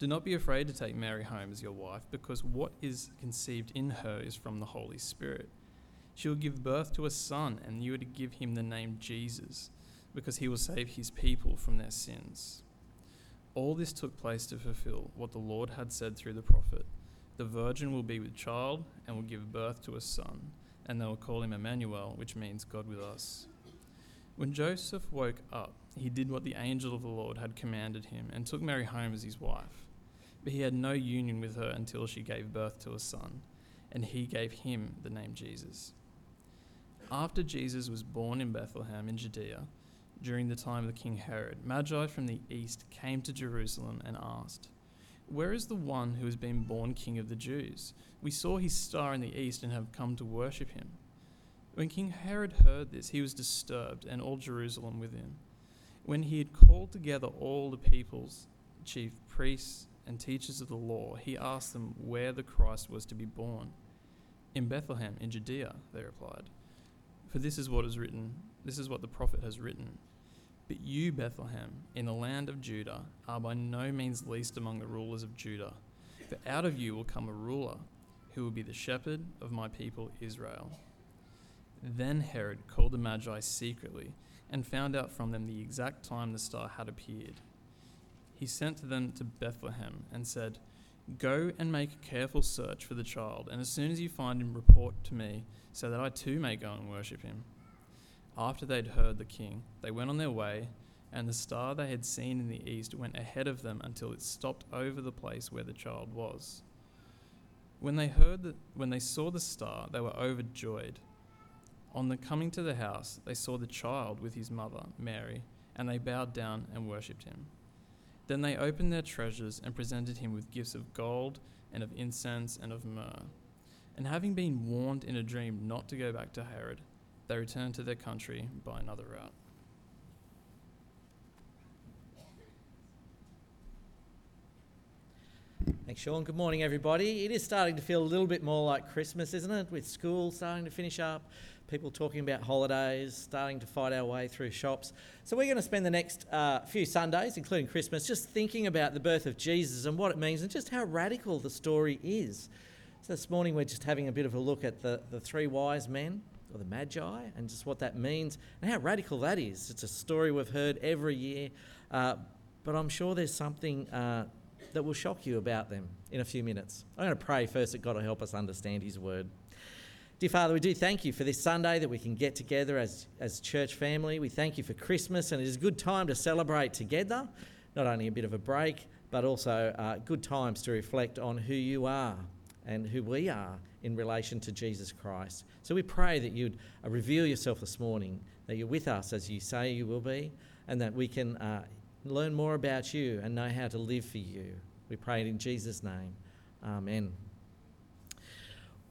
do not be afraid to take Mary home as your wife, because what is conceived in her is from the Holy Spirit. She will give birth to a son, and you are to give him the name Jesus, because he will save his people from their sins. All this took place to fulfill what the Lord had said through the prophet The virgin will be with child and will give birth to a son, and they will call him Emmanuel, which means God with us. When Joseph woke up, he did what the angel of the Lord had commanded him and took Mary home as his wife. But he had no union with her until she gave birth to a son, and he gave him the name Jesus. After Jesus was born in Bethlehem in Judea, during the time of King Herod, Magi from the east came to Jerusalem and asked, Where is the one who has been born King of the Jews? We saw his star in the east and have come to worship him. When King Herod heard this, he was disturbed, and all Jerusalem with him. When he had called together all the people's chief priests and teachers of the law, he asked them where the Christ was to be born. In Bethlehem, in Judea, they replied. For this is what is written, this is what the prophet has written. But you, Bethlehem, in the land of Judah, are by no means least among the rulers of Judah. For out of you will come a ruler who will be the shepherd of my people Israel. Then Herod called the Magi secretly and found out from them the exact time the star had appeared. He sent them to Bethlehem and said, Go and make a careful search for the child, and as soon as you find him, report to me, so that I too may go and worship him. After they'd heard the king, they went on their way, and the star they had seen in the east went ahead of them until it stopped over the place where the child was. When they heard that, when they saw the star, they were overjoyed. On the coming to the house, they saw the child with his mother, Mary, and they bowed down and worshipped him. Then they opened their treasures and presented him with gifts of gold and of incense and of myrrh. And having been warned in a dream not to go back to Herod, they returned to their country by another route. Thanks, Sean. Good morning, everybody. It is starting to feel a little bit more like Christmas, isn't it? With school starting to finish up, people talking about holidays, starting to fight our way through shops. So, we're going to spend the next uh, few Sundays, including Christmas, just thinking about the birth of Jesus and what it means and just how radical the story is. So, this morning we're just having a bit of a look at the, the three wise men or the Magi, and just what that means and how radical that is. It's a story we've heard every year, uh, but I'm sure there's something uh, that will shock you about them in a few minutes. I'm going to pray first that God will help us understand His word. Dear Father, we do thank you for this Sunday that we can get together as, as church family. We thank you for Christmas, and it is a good time to celebrate together, not only a bit of a break, but also uh, good times to reflect on who you are and who we are in relation to Jesus Christ. So we pray that you'd uh, reveal yourself this morning, that you're with us as you say you will be, and that we can uh, learn more about you and know how to live for you. We pray it in Jesus' name. Amen.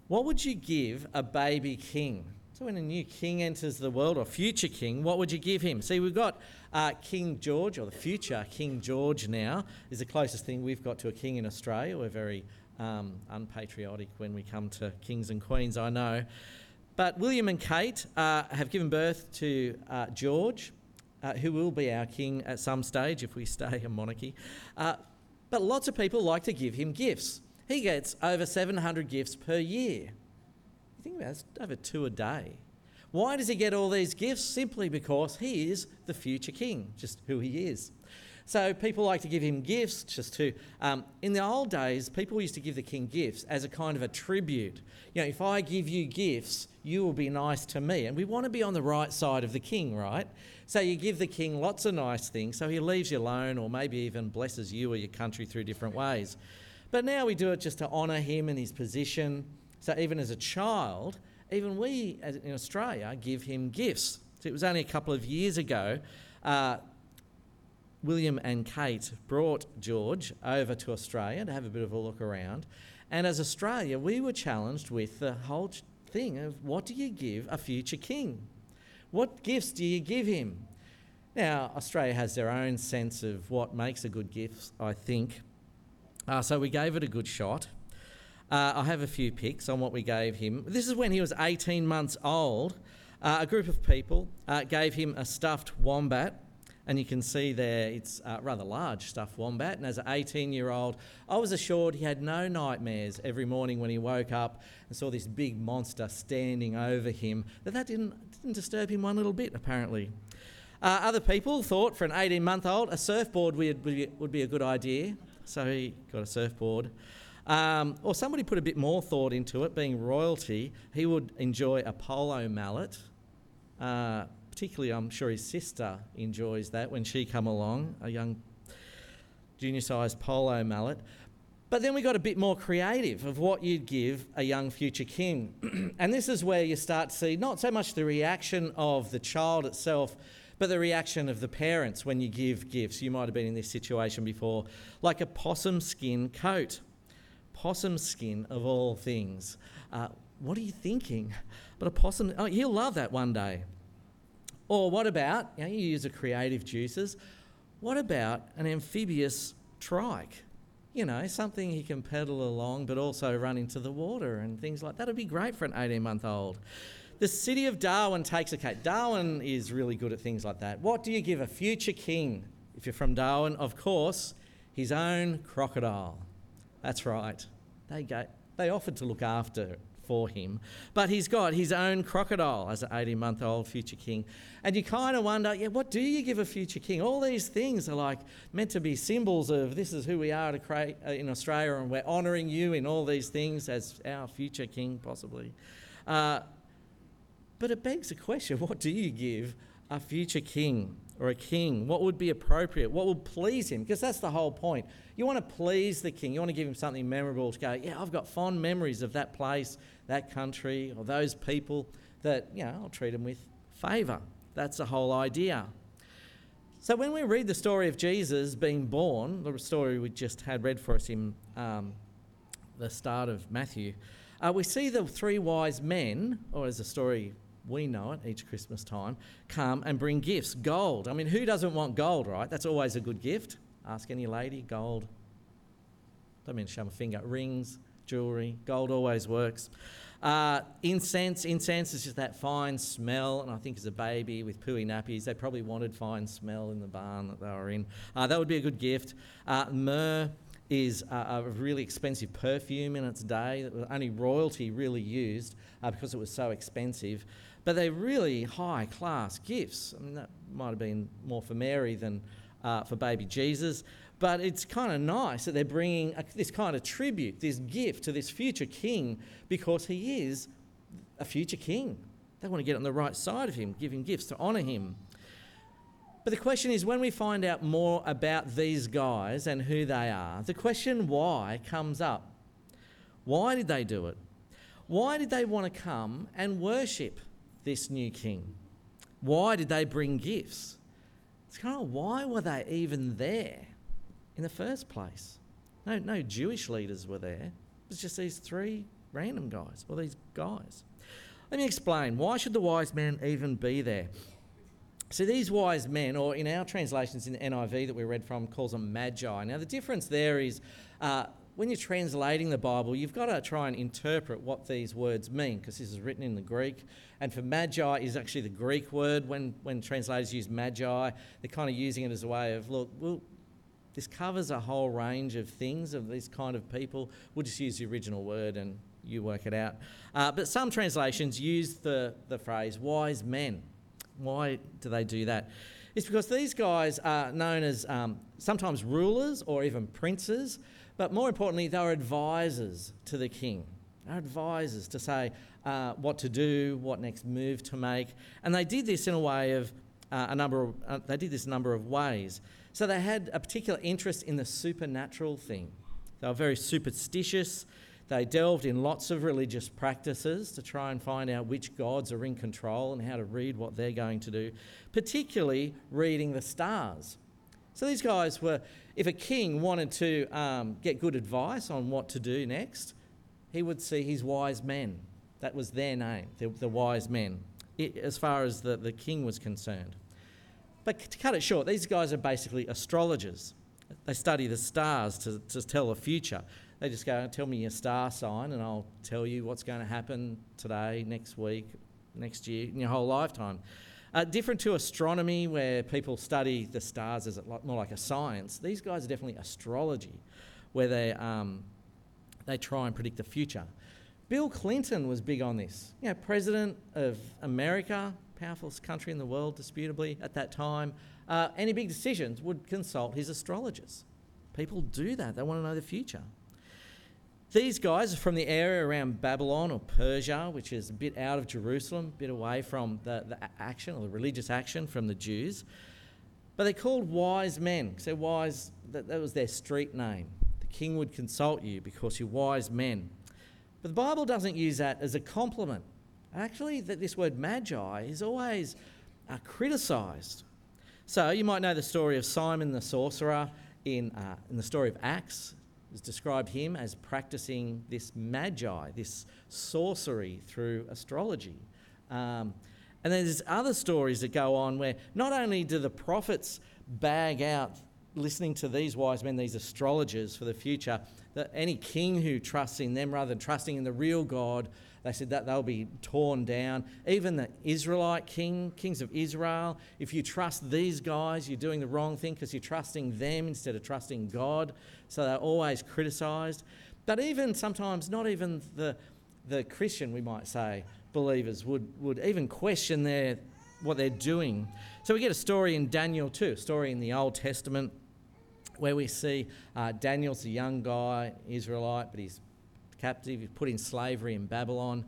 What would you give a baby king? So, when a new king enters the world, or future king, what would you give him? See, we've got uh, King George, or the future King George now, is the closest thing we've got to a king in Australia. We're very um, unpatriotic when we come to kings and queens, I know. But William and Kate uh, have given birth to uh, George, uh, who will be our king at some stage if we stay a monarchy. Uh, but lots of people like to give him gifts. He gets over 700 gifts per year. You think about it, it's over two a day. Why does he get all these gifts? Simply because he is the future king, just who he is. So people like to give him gifts just to. Um, in the old days, people used to give the king gifts as a kind of a tribute. You know, if I give you gifts, you will be nice to me. And we want to be on the right side of the king, right? So you give the king lots of nice things so he leaves you alone or maybe even blesses you or your country through different ways. But now we do it just to honour him and his position. So even as a child, even we in Australia give him gifts. So it was only a couple of years ago uh, William and Kate brought George over to Australia to have a bit of a look around. And as Australia, we were challenged with the whole thing of what do you give a future king? What gifts do you give him? Now, Australia has their own sense of what makes a good gift, I think. Uh, so we gave it a good shot. Uh, I have a few pics on what we gave him. This is when he was 18 months old. Uh, a group of people uh, gave him a stuffed wombat, and you can see there it's a rather large stuffed wombat. And as an 18 year old, I was assured he had no nightmares every morning when he woke up and saw this big monster standing over him, that that didn't, didn't disturb him one little bit, apparently. Uh, other people thought for an 18 month old, a surfboard would be, would be a good idea, so he got a surfboard. Um, or somebody put a bit more thought into it, being royalty, he would enjoy a polo mallet. Uh, particularly, I'm sure his sister enjoys that when she come along, a young junior-sized polo mallet. But then we got a bit more creative of what you'd give a young future king. and this is where you start to see not so much the reaction of the child itself, but the reaction of the parents when you give gifts. You might have been in this situation before, like a possum skin coat. Possum skin, of all things. Uh, what are you thinking? But a possum, oh, he'll love that one day. Or what about, you, know, you use a creative juices, what about an amphibious trike? You know, something he can pedal along but also run into the water and things like that. would be great for an 18 month old. The city of Darwin takes a cake. Darwin is really good at things like that. What do you give a future king if you're from Darwin? Of course, his own crocodile. That's right. They, go, they offered to look after for him. But he's got his own crocodile as an 18 month old future king. And you kind of wonder, yeah, what do you give a future king? All these things are like meant to be symbols of this is who we are to create, uh, in Australia, and we're honouring you in all these things as our future king, possibly. Uh, but it begs the question what do you give a future king or a king? What would be appropriate? What would please him? Because that's the whole point. You want to please the king. You want to give him something memorable to go, yeah, I've got fond memories of that place, that country, or those people that, you know, I'll treat them with favour. That's the whole idea. So when we read the story of Jesus being born, the story we just had read for us in um, the start of Matthew, uh, we see the three wise men, or as the story we know it each Christmas time, come and bring gifts. Gold. I mean, who doesn't want gold, right? That's always a good gift. Ask any lady, gold. Don't mean to show my finger. Rings, jewellery, gold always works. Uh, incense, incense is just that fine smell, and I think as a baby with pooey nappies, they probably wanted fine smell in the barn that they were in. Uh, that would be a good gift. Uh, myrrh is a, a, really expensive perfume in its day that only royalty really used uh, because it was so expensive but they're really high class gifts. I mean, that might have been more for Mary than uh, for baby Jesus, but it's kind of nice that they're bringing a, this kind of tribute, this gift to this future king because he is a future king. They want to get on the right side of him, give him gifts to honour him. But the question is when we find out more about these guys and who they are, the question why comes up. Why did they do it? Why did they want to come and worship? This new king? Why did they bring gifts? It's kind of why were they even there in the first place? No, no Jewish leaders were there. It was just these three random guys, or these guys. Let me explain. Why should the wise men even be there? So these wise men, or in our translations in the NIV that we read from, calls them magi. Now the difference there is uh, when you're translating the Bible, you've got to try and interpret what these words mean because this is written in the Greek. And for magi is actually the Greek word. When, when translators use magi, they're kind of using it as a way of, look, well, this covers a whole range of things of these kind of people. We'll just use the original word and you work it out. Uh, but some translations use the, the phrase wise men. Why do they do that? It's because these guys are known as um, sometimes rulers or even princes. But more importantly, they were advisors to the king. They were advisors to say uh, what to do, what next move to make. And they did this in a way of uh, a number of, uh, they did this a number of ways. So they had a particular interest in the supernatural thing. They were very superstitious. They delved in lots of religious practices to try and find out which gods are in control and how to read what they're going to do, particularly reading the stars. So these guys were, if a king wanted to um, get good advice on what to do next, he would see his wise men. That was their name, the, the wise men, it, as far as the, the king was concerned. But to cut it short, these guys are basically astrologers. They study the stars to, to tell the future. They just go, tell me your star sign, and I'll tell you what's going to happen today, next week, next year, in your whole lifetime. Uh, different to astronomy, where people study the stars as more like a science, these guys are definitely astrology, where they, um, they try and predict the future. Bill Clinton was big on this. You know, president of America, powerful country in the world, disputably at that time. Uh, any big decisions would consult his astrologers. People do that. They want to know the future. These guys are from the area around Babylon or Persia, which is a bit out of Jerusalem, a bit away from the, the action or the religious action from the Jews. But they're called wise men. So wise, that, that was their street name. The king would consult you because you're wise men. But the Bible doesn't use that as a compliment. Actually, that this word magi is always uh, criticised. So you might know the story of Simon the sorcerer in, uh, in the story of Acts described him as practicing this magi, this sorcery through astrology. Um, and there's other stories that go on where not only do the prophets bag out listening to these wise men, these astrologers for the future, that any king who trusts in them rather than trusting in the real God, they said that they'll be torn down. Even the Israelite king, kings of Israel, if you trust these guys, you're doing the wrong thing because you're trusting them instead of trusting God. So they're always criticised. But even sometimes, not even the, the Christian, we might say, believers would, would even question their, what they're doing. So we get a story in Daniel too, a story in the Old Testament where we see uh, Daniel's a young guy, Israelite, but he's captive, he's put in slavery in Babylon.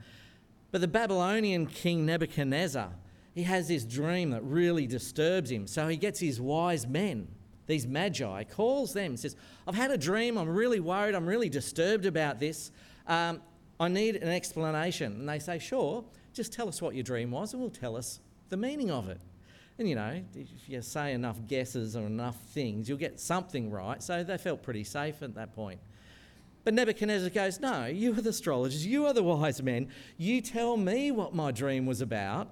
But the Babylonian king Nebuchadnezzar, he has this dream that really disturbs him. So he gets his wise men, these magi, calls them, says, I've had a dream, I'm really worried, I'm really disturbed about this. Um, I need an explanation. And they say, Sure, just tell us what your dream was and we'll tell us the meaning of it. And you know, if you say enough guesses or enough things, you'll get something right. So they felt pretty safe at that point. But Nebuchadnezzar goes, No, you are the astrologers, you are the wise men. You tell me what my dream was about,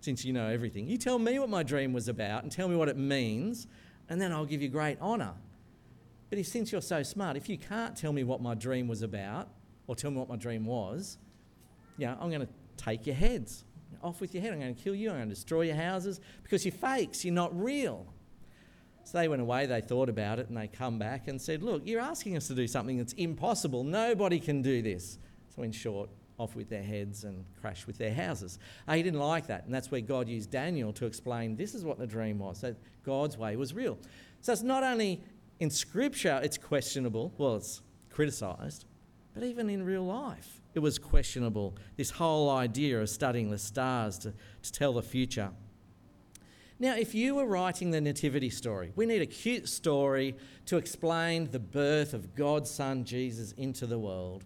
since you know everything. You tell me what my dream was about and tell me what it means, and then I'll give you great honour. But if, since you're so smart, if you can't tell me what my dream was about, or tell me what my dream was, know, I'm going to take your heads. Off with your head. I'm going to kill you. I'm going to destroy your houses because you're fakes. You're not real. So they went away, they thought about it, and they come back and said, Look, you're asking us to do something that's impossible. Nobody can do this. So, in short, off with their heads and crash with their houses. Uh, he didn't like that, and that's where God used Daniel to explain this is what the dream was. So, God's way was real. So, it's not only in Scripture it's questionable, well, it's criticised, but even in real life it was questionable. This whole idea of studying the stars to, to tell the future. Now, if you were writing the Nativity story, we need a cute story to explain the birth of God's Son Jesus into the world.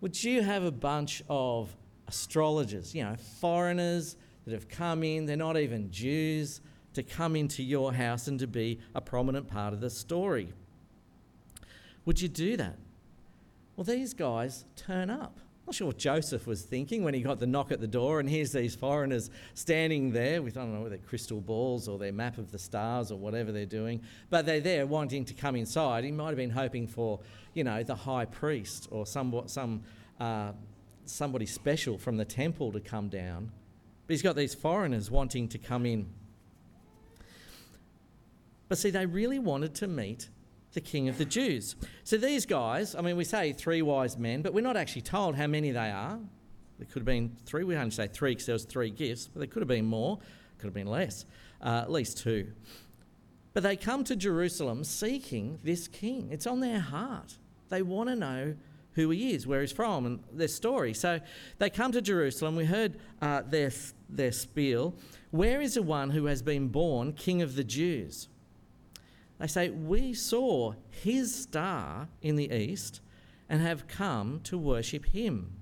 Would you have a bunch of astrologers, you know, foreigners that have come in, they're not even Jews, to come into your house and to be a prominent part of the story? Would you do that? Well, these guys turn up I'm not sure what Joseph was thinking when he got the knock at the door, and here's these foreigners standing there with, I don't know, their crystal balls or their map of the stars or whatever they're doing, but they're there wanting to come inside. He might have been hoping for, you know, the high priest or somewhat, some, uh, somebody special from the temple to come down. But he's got these foreigners wanting to come in. But see, they really wanted to meet the king of the Jews. So these guys, I mean, we say three wise men, but we're not actually told how many they are. There could have been three. We only say three because there was three gifts, but there could have been more. Could have been less. Uh, at least two. But they come to Jerusalem seeking this king. It's on their heart. They want to know who he is, where he's from, and their story. So they come to Jerusalem. We heard uh, their, their spiel. Where is the one who has been born king of the Jews? They say, We saw his star in the east and have come to worship him.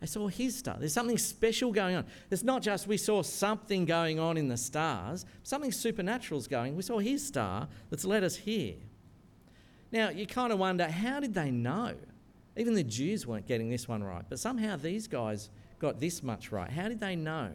They saw his star. There's something special going on. It's not just we saw something going on in the stars, something supernatural is going. We saw his star that's led us here. Now, you kind of wonder how did they know? Even the Jews weren't getting this one right, but somehow these guys got this much right. How did they know?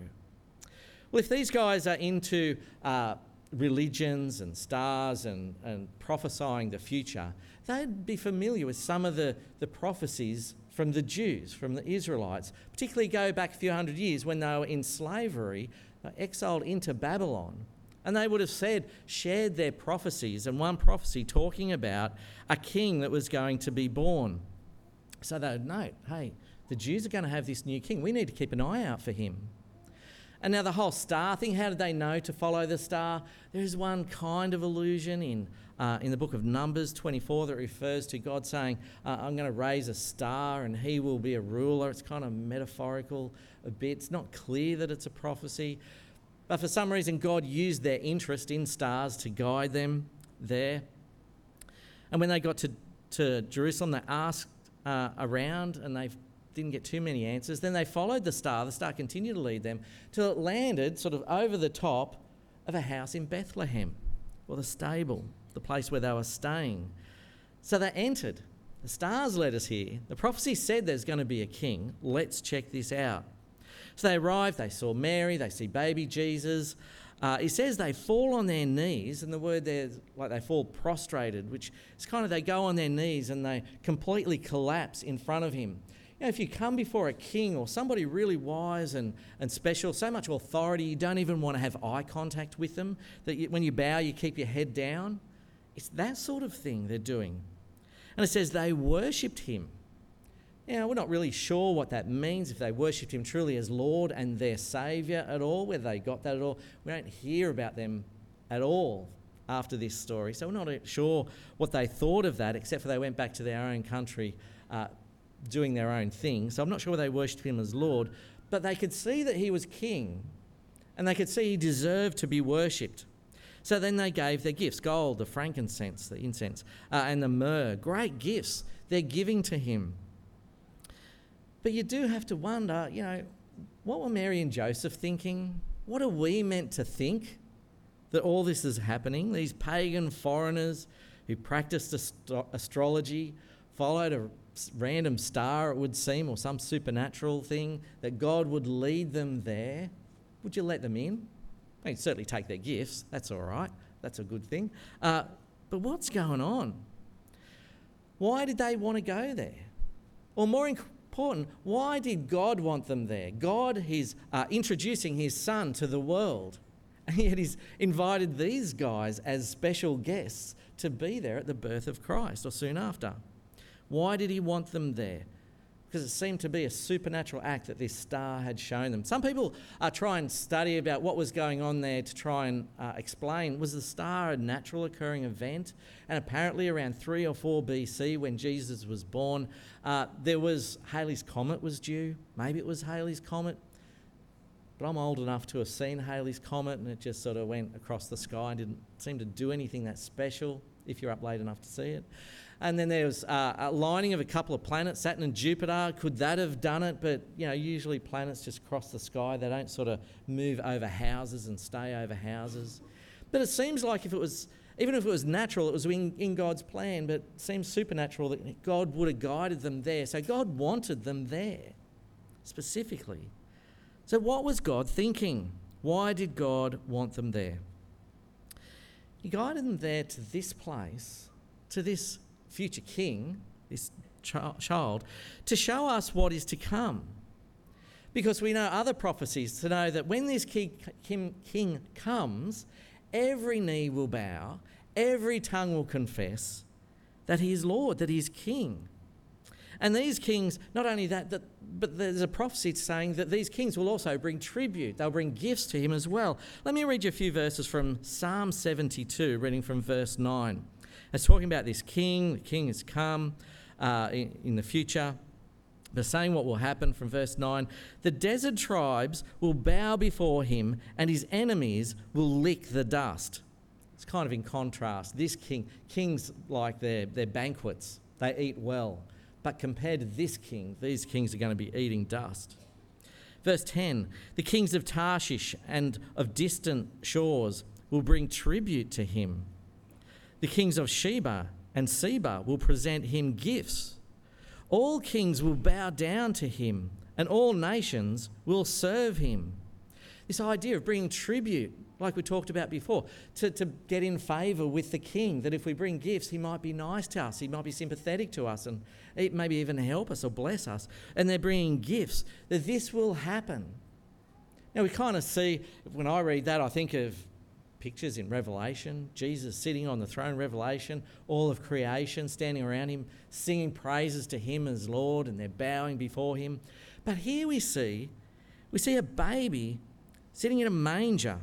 Well, if these guys are into uh, religions and stars and, and prophesying the future, they'd be familiar with some of the, the prophecies from the Jews, from the Israelites, particularly go back a few hundred years when they were in slavery, exiled into Babylon. And they would have said, shared their prophecies, and one prophecy talking about a king that was going to be born. So they would note, hey, the Jews are going to have this new king. We need to keep an eye out for him. And now the whole star thing, how did they know to follow the star? There's one kind of illusion in, uh, in the book of Numbers 24 that refers to God saying, uh, I'm going to raise a star and he will be a ruler. It's kind of metaphorical a bit. It's not clear that it's a prophecy. But for some reason, God used their interest in stars to guide them there. And when they got to, to Jerusalem, they asked uh, around and they didn't get too many answers. Then they followed the star. The star continued to lead them till it landed sort of over the top of a house in Bethlehem, or the stable, the place where they were staying. So they entered. The stars led us here. The prophecy said there's going to be a king. Let's check this out. So they arrived, they saw Mary, they see baby Jesus. Uh, he says they fall on their knees, and the word there, like they fall prostrated, which is kind of they go on their knees and they completely collapse in front of him. Know, if you come before a king or somebody really wise and, and special, so much authority, you don't even want to have eye contact with them, that you, when you bow, you keep your head down. It's that sort of thing they're doing. And it says they worshipped him. Now, we're not really sure what that means, if they worshipped him truly as Lord and their Saviour at all, whether they got that at all. We don't hear about them at all after this story, so we're not sure what they thought of that, except for they went back to their own country uh, doing their own thing. So I'm not sure they worshipped him as Lord, but they could see that he was king, and they could see he deserved to be worshipped. So then they gave their gifts gold, the frankincense, the incense, uh, and the myrrh. Great gifts they're giving to him. But you do have to wonder, you know, what were Mary and Joseph thinking? What are we meant to think that all this is happening? These pagan foreigners who practiced ast- astrology, followed a random star, it would seem, or some supernatural thing, that God would lead them there. Would you let them in? They certainly take their gifts, that's all right, that's a good thing. Uh, but what's going on? Why did they want to go there? Or more important. Why did God want them there? God is uh, introducing his son to the world, and yet he's invited these guys as special guests to be there at the birth of Christ or soon after. Why did he want them there? because it seemed to be a supernatural act that this star had shown them. Some people uh, try and study about what was going on there to try and uh, explain was the star a natural occurring event? And apparently, around 3 or 4 BC, when Jesus was born, uh, there was Halley's Comet was due. Maybe it was Halley's Comet. But I'm old enough to have seen Halley's Comet, and it just sort of went across the sky and didn't seem to do anything that special if you're up late enough to see it. And then there was uh, a lining of a couple of planets, Saturn and Jupiter. Could that have done it? But you know, usually planets just cross the sky. They don't sort of move over houses and stay over houses. But it seems like if it was, even if it was natural, it was in, in God's plan. But it seems supernatural that God would have guided them there. So God wanted them there specifically. So what was God thinking? Why did God want them there? He guided them there to this place, to this future king, this child, to show us what is to come. Because we know other prophecies to know that when this king, comes, every knee will bow, every tongue will confess that he is Lord, that he is king. And these kings, not only that, that, but there's a prophecy saying that these kings will also bring tribute. They'll bring gifts to him as well. Let me read you a few verses from Psalm 72, reading from verse 9. It's talking about this king. The king has come uh, in, in the future. But saying what will happen from verse 9 the desert tribes will bow before him, and his enemies will lick the dust. It's kind of in contrast. This king, kings like their, their banquets, they eat well. But compared to this king, these kings are going to be eating dust. Verse 10 The kings of Tarshish and of distant shores will bring tribute to him. The kings of Sheba and Seba will present him gifts. All kings will bow down to him, and all nations will serve him. This idea of bringing tribute, like we talked about before, to, to get in favour with the king, that if we bring gifts, he might be nice to us, he might be sympathetic to us, and maybe even help us or bless us. And they're bringing gifts, that this will happen. Now, we kind of see, when I read that, I think of pictures in Revelation, Jesus sitting on the throne, Revelation, all of creation standing around him, singing praises to him as Lord, and they're bowing before him. But here we see, we see a baby sitting in a manger.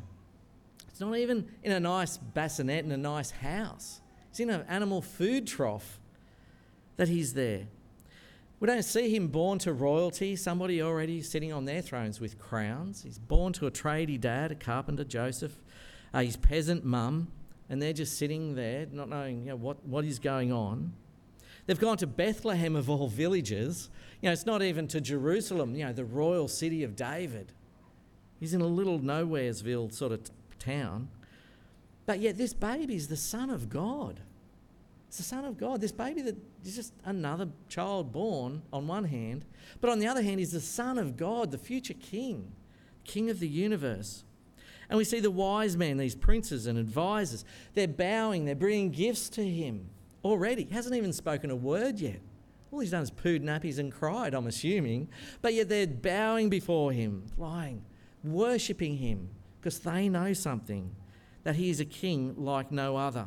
It's not even in a nice bassinet in a nice house. It's in an animal food trough that he's there. We don't see him born to royalty, somebody already sitting on their thrones with crowns. He's born to a tradie dad, a carpenter, Joseph uh, his peasant mum, and they're just sitting there, not knowing you know, what, what is going on. They've gone to Bethlehem of all villages. You know, it's not even to Jerusalem, you know, the royal city of David. He's in a little nowheresville sort of t- town. But yet, this baby is the Son of God. It's the Son of God. This baby that is just another child born on one hand, but on the other hand, he's the Son of God, the future King, King of the universe. And we see the wise men, these princes and advisors, they're bowing, they're bringing gifts to him already. He hasn't even spoken a word yet. All he's done is pooed nappies and cried, I'm assuming. But yet they're bowing before him, lying, worshipping him, because they know something that he is a king like no other.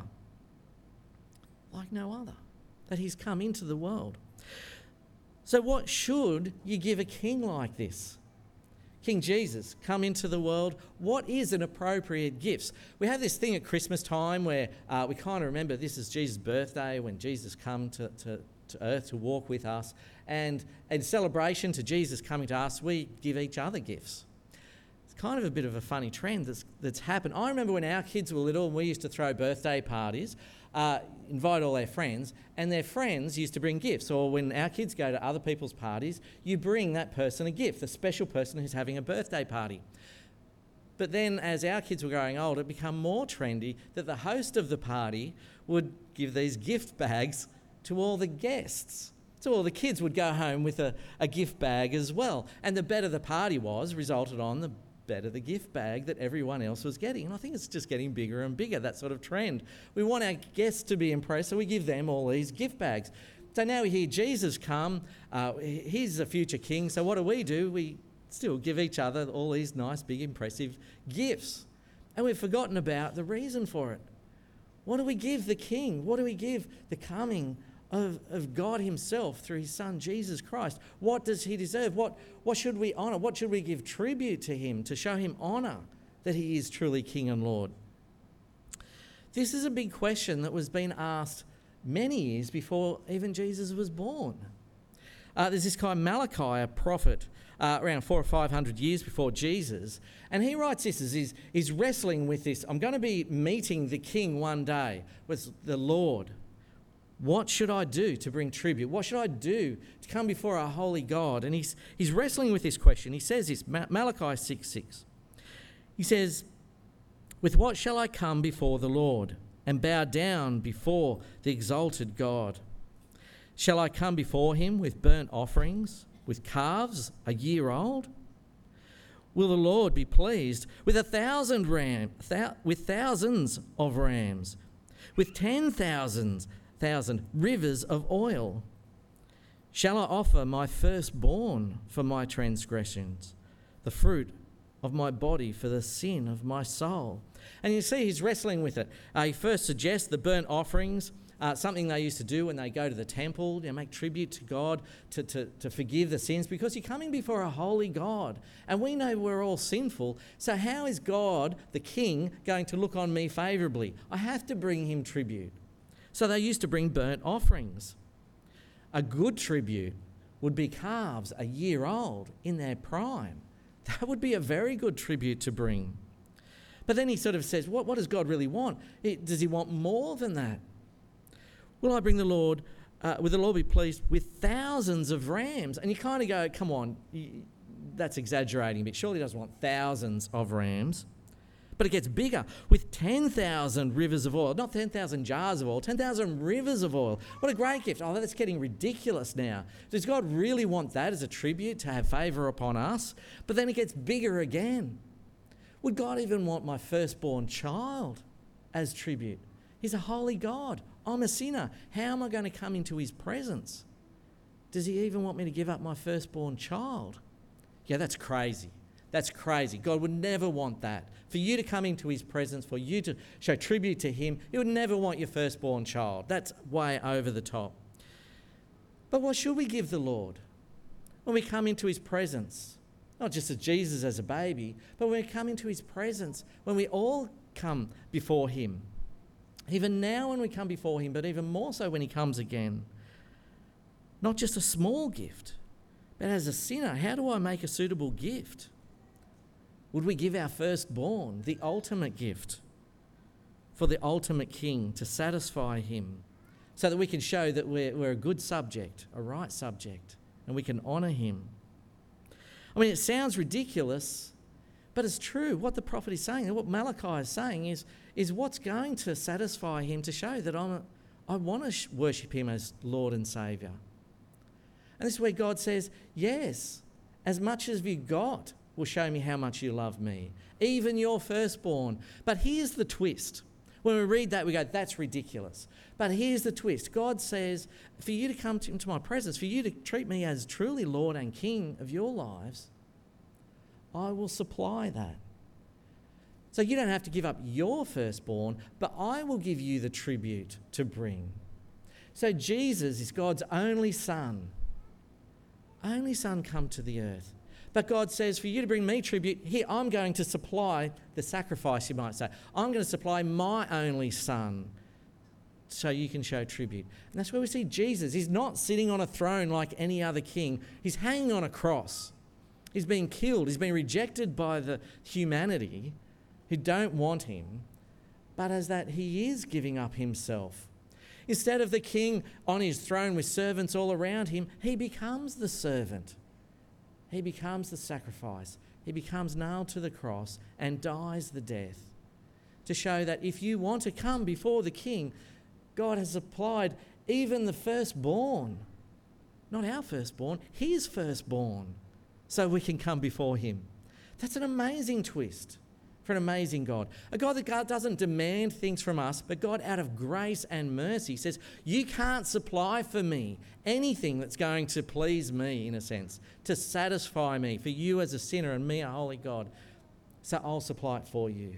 Like no other. That he's come into the world. So, what should you give a king like this? King Jesus come into the world. What is an appropriate gift? We have this thing at Christmas time where uh, we kind of remember this is Jesus' birthday when Jesus come to, to, to earth to walk with us. And in celebration to Jesus coming to us, we give each other gifts. It's kind of a bit of a funny trend that's, that's happened. I remember when our kids were little and we used to throw birthday parties uh, invite all their friends, and their friends used to bring gifts. Or when our kids go to other people's parties, you bring that person a gift, the special person who's having a birthday party. But then, as our kids were growing old, it became more trendy that the host of the party would give these gift bags to all the guests. So all the kids would go home with a, a gift bag as well. And the better the party was, resulted on the better the gift bag that everyone else was getting. And I think it's just getting bigger and bigger, that sort of trend. We want our guests to be impressed, so we give them all these gift bags. So now we hear Jesus come, uh, he's a future king. So what do we do? We still give each other all these nice, big, impressive gifts. And we've forgotten about the reason for it. What do we give the king? What do we give the coming of, of God Himself through His Son Jesus Christ. What does He deserve? What, what should we honour? What should we give tribute to Him to show Him honour that He is truly King and Lord? This is a big question that was being asked many years before even Jesus was born. Uh, there's this guy Malachi, a prophet, uh, around four or five hundred years before Jesus, and he writes this as he's, he's wrestling with this. I'm going to be meeting the king one day with the Lord. What should I do to bring tribute? What should I do to come before our holy God? And he's, he's wrestling with this question. He says this Malachi 6 6. He says, With what shall I come before the Lord and bow down before the exalted God? Shall I come before him with burnt offerings, with calves a year old? Will the Lord be pleased with a thousand ram, with thousands of rams, with ten thousands thousand rivers of oil. Shall I offer my firstborn for my transgressions, the fruit of my body for the sin of my soul? And you see, he's wrestling with it. Uh, he first suggests the burnt offerings, uh, something they used to do when they go to the temple, you know, make tribute to God to, to, to forgive the sins, because you're coming before a holy God. And we know we're all sinful. So, how is God, the King, going to look on me favourably? I have to bring him tribute. So they used to bring burnt offerings. A good tribute would be calves a year old in their prime. That would be a very good tribute to bring. But then he sort of says, What, what does God really want? does he want more than that? Will I bring the Lord, uh, will the Lord be pleased with thousands of rams? And you kind of go, Come on, that's exaggerating a bit. Surely he doesn't want thousands of rams. But it gets bigger with 10,000 rivers of oil, not 10,000 jars of oil, 10,000 rivers of oil. What a great gift. Oh, that's getting ridiculous now. Does God really want that as a tribute to have favour upon us? But then it gets bigger again. Would God even want my firstborn child as tribute? He's a holy God. I'm a sinner. How am I going to come into his presence? Does he even want me to give up my firstborn child? Yeah, that's crazy. That's crazy. God would never want that. For you to come into his presence, for you to show tribute to him, he would never want your firstborn child. That's way over the top. But what should we give the Lord when we come into his presence? Not just as Jesus as a baby, but when we come into his presence, when we all come before him. Even now, when we come before him, but even more so when he comes again. Not just a small gift, but as a sinner, how do I make a suitable gift? Would we give our firstborn, the ultimate gift, for the ultimate king to satisfy him so that we can show that we're, we're a good subject, a right subject, and we can honour him? I mean, it sounds ridiculous, but it's true. What the prophet is saying, what Malachi is saying, is, is what's going to satisfy him to show that I'm a, I want to worship him as Lord and Saviour. And this is where God says, Yes, as much as you got will show me how much you love me, even your firstborn. But here's the twist. When we read that, we go, That's ridiculous. But here's the twist God says, For you to come to, into my presence, for you to treat me as truly Lord and King of your lives, I will supply that. So you don't have to give up your firstborn, but I will give you the tribute to bring. So Jesus is God's only Son only Son come to the earth. But God says, for you to bring me tribute, here, I'm going to supply the sacrifice, you might say. I'm going to supply my only Son so you can show tribute. And that's where we see Jesus. He's not sitting on a throne like any other king, he's hanging on a cross. He's being killed, he's being rejected by the humanity who don't want him, but as that he is giving up himself Instead of the king on his throne with servants all around him, he becomes the servant. He becomes the sacrifice. He becomes nailed to the cross and dies the death. To show that if you want to come before the king, God has applied even the firstborn, not our firstborn, his firstborn, so we can come before him. That's an amazing twist for an amazing God. A God that God doesn't demand things from us, but God, out of grace and mercy, says, You can't supply for me anything that's going to please me, in a sense, to satisfy me, for you as a sinner and me, a holy God. So I'll supply it for you,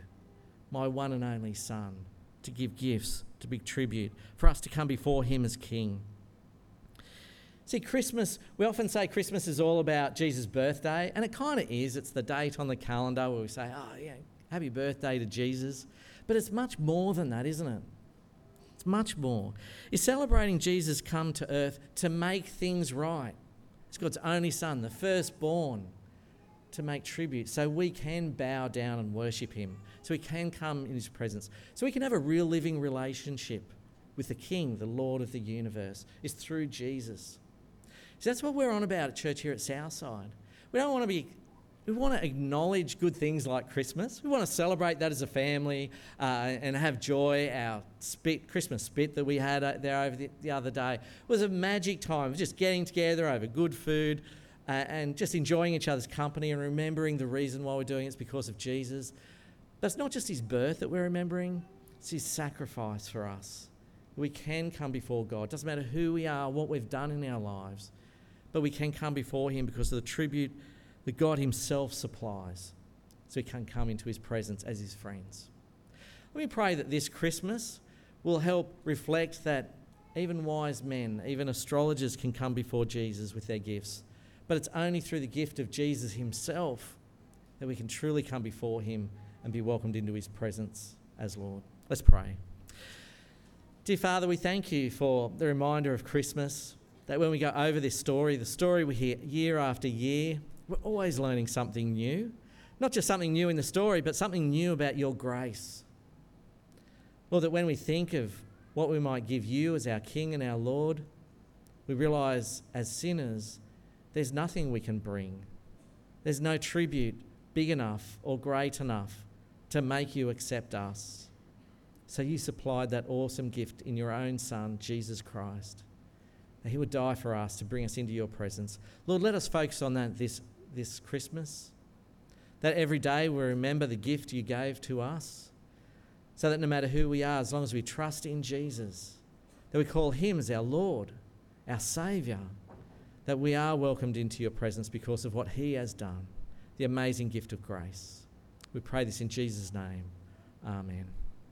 my one and only Son, to give gifts, to be tribute, for us to come before Him as King. See, Christmas, we often say Christmas is all about Jesus' birthday, and it kind of is. It's the date on the calendar where we say, oh, yeah, happy birthday to Jesus. But it's much more than that, isn't it? It's much more. It's celebrating Jesus come to earth to make things right. It's God's only Son, the firstborn, to make tribute so we can bow down and worship Him, so we can come in His presence, so we can have a real living relationship with the King, the Lord of the universe. It's through Jesus. So that's what we're on about at church here at Southside. We don't want to be we want to acknowledge good things like Christmas. We want to celebrate that as a family uh, and have joy. Our spit, Christmas spit that we had uh, there over the, the, other day was a magic time, just getting together over good food uh, and just enjoying each other's company and remembering the reason why we're doing it is because of Jesus. It's not just his birth that we're remembering, it's his sacrifice for us. We can come before God. It doesn't matter who we are, what we've done in our lives, but we can come before him because of the tribute that God Himself supplies so we can come into His presence as His friends. Let me pray that this Christmas will help reflect that even wise men, even astrologers can come before Jesus with their gifts. But it's only through the gift of Jesus Himself that we can truly come before Him and be welcomed into His presence as Lord. Let's pray. Dear Father, we thank you for the reminder of Christmas, that when we go over this story, the story we hear year after year, we're always learning something new. Not just something new in the story, but something new about your grace. Lord, that when we think of what we might give you as our King and our Lord, we realize as sinners, there's nothing we can bring. There's no tribute big enough or great enough to make you accept us. So you supplied that awesome gift in your own Son, Jesus Christ. That he would die for us to bring us into your presence. Lord, let us focus on that this, this Christmas. That every day we remember the gift you gave to us. So that no matter who we are, as long as we trust in Jesus, that we call him as our Lord, our Saviour, that we are welcomed into your presence because of what he has done, the amazing gift of grace. We pray this in Jesus' name. Amen.